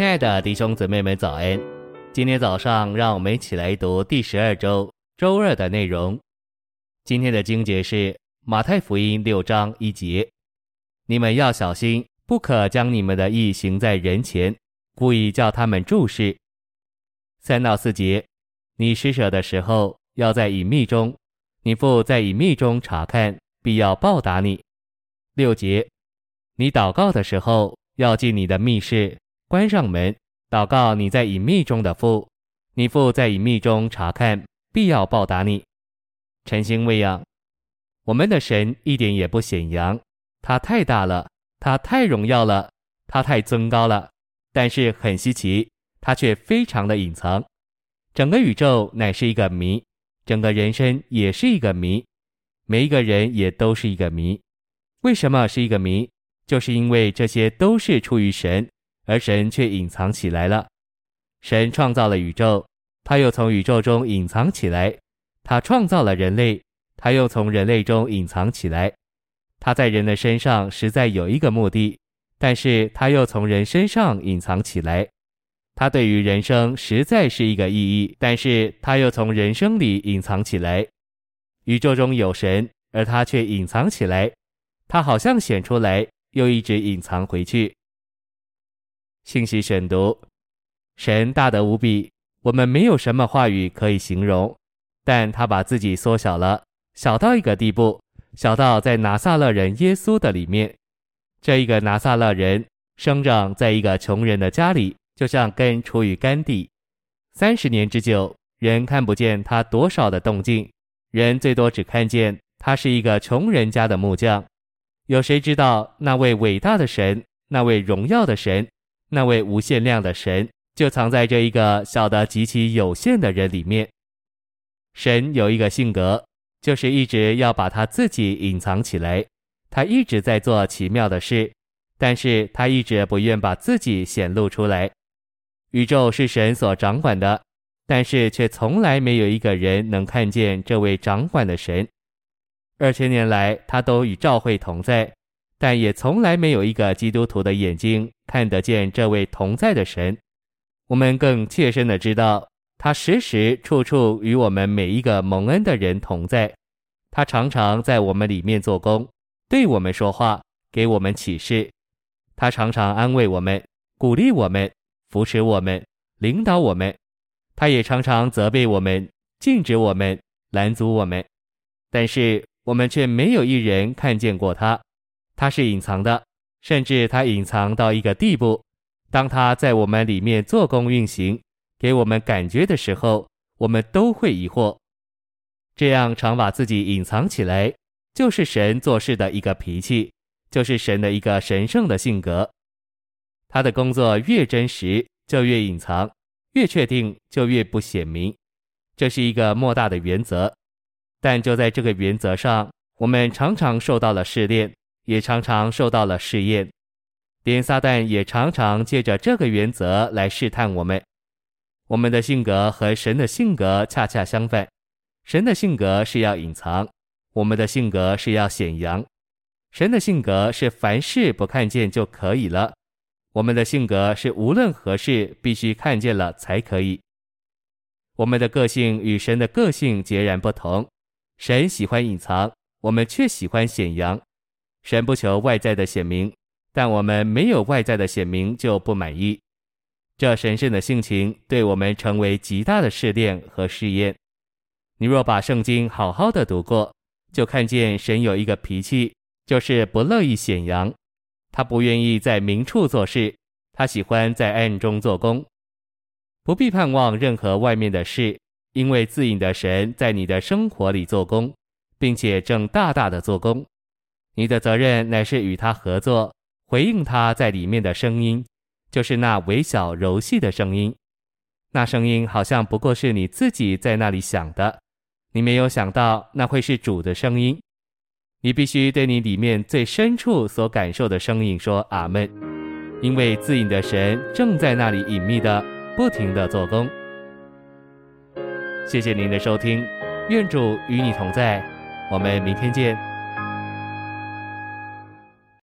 亲爱的弟兄姊妹们，早安！今天早上，让我们一起来读第十二周周二的内容。今天的经节是马太福音六章一节：“你们要小心，不可将你们的意行在人前，故意叫他们注视。”三到四节：“你施舍的时候，要在隐秘中；你父在隐秘中察看，必要报答你。”六节：“你祷告的时候，要进你的密室。”关上门，祷告你在隐秘中的父，你父在隐秘中查看，必要报答你。晨星喂养，我们的神一点也不显扬，他太大了，他太荣耀了，他太尊高了。但是很稀奇，他却非常的隐藏。整个宇宙乃是一个谜，整个人生也是一个谜，每一个人也都是一个谜。为什么是一个谜？就是因为这些都是出于神。而神却隐藏起来了。神创造了宇宙，他又从宇宙中隐藏起来；他创造了人类，他又从人类中隐藏起来。他在人的身上实在有一个目的，但是他又从人身上隐藏起来。他对于人生实在是一个意义，但是他又从人生里隐藏起来。宇宙中有神，而他却隐藏起来。他好像显出来，又一直隐藏回去。信息选读：神大得无比，我们没有什么话语可以形容。但他把自己缩小了，小到一个地步，小到在拿撒勒人耶稣的里面。这一个拿撒勒人生长在一个穷人的家里，就像根出于干地。三十年之久，人看不见他多少的动静，人最多只看见他是一个穷人家的木匠。有谁知道那位伟大的神，那位荣耀的神？那位无限量的神就藏在这一个小得极其有限的人里面。神有一个性格，就是一直要把他自己隐藏起来。他一直在做奇妙的事，但是他一直不愿把自己显露出来。宇宙是神所掌管的，但是却从来没有一个人能看见这位掌管的神。二千年来，他都与教会同在。但也从来没有一个基督徒的眼睛看得见这位同在的神。我们更切身的知道，他时时处处与我们每一个蒙恩的人同在。他常常在我们里面做工，对我们说话，给我们启示。他常常安慰我们，鼓励我们，扶持我们，领导我们。他也常常责备我们，禁止我们，拦阻我们。但是我们却没有一人看见过他。他是隐藏的，甚至他隐藏到一个地步。当他在我们里面做工运行，给我们感觉的时候，我们都会疑惑。这样常把自己隐藏起来，就是神做事的一个脾气，就是神的一个神圣的性格。他的工作越真实，就越隐藏；越确定，就越不显明。这是一个莫大的原则。但就在这个原则上，我们常常受到了试炼。也常常受到了试验，连撒旦也常常借着这个原则来试探我们。我们的性格和神的性格恰恰相反，神的性格是要隐藏，我们的性格是要显扬。神的性格是凡事不看见就可以了，我们的性格是无论何事必须看见了才可以。我们的个性与神的个性截然不同，神喜欢隐藏，我们却喜欢显扬。神不求外在的显明，但我们没有外在的显明就不满意。这神圣的性情对我们成为极大的试炼和试验。你若把圣经好好的读过，就看见神有一个脾气，就是不乐意显扬。他不愿意在明处做事，他喜欢在暗中做工。不必盼望任何外面的事，因为自隐的神在你的生活里做工，并且正大大的做工。你的责任乃是与他合作，回应他在里面的声音，就是那微小柔细的声音。那声音好像不过是你自己在那里想的，你没有想到那会是主的声音。你必须对你里面最深处所感受的声音说阿门，因为自隐的神正在那里隐秘的、不停的做工。谢谢您的收听，愿主与你同在，我们明天见。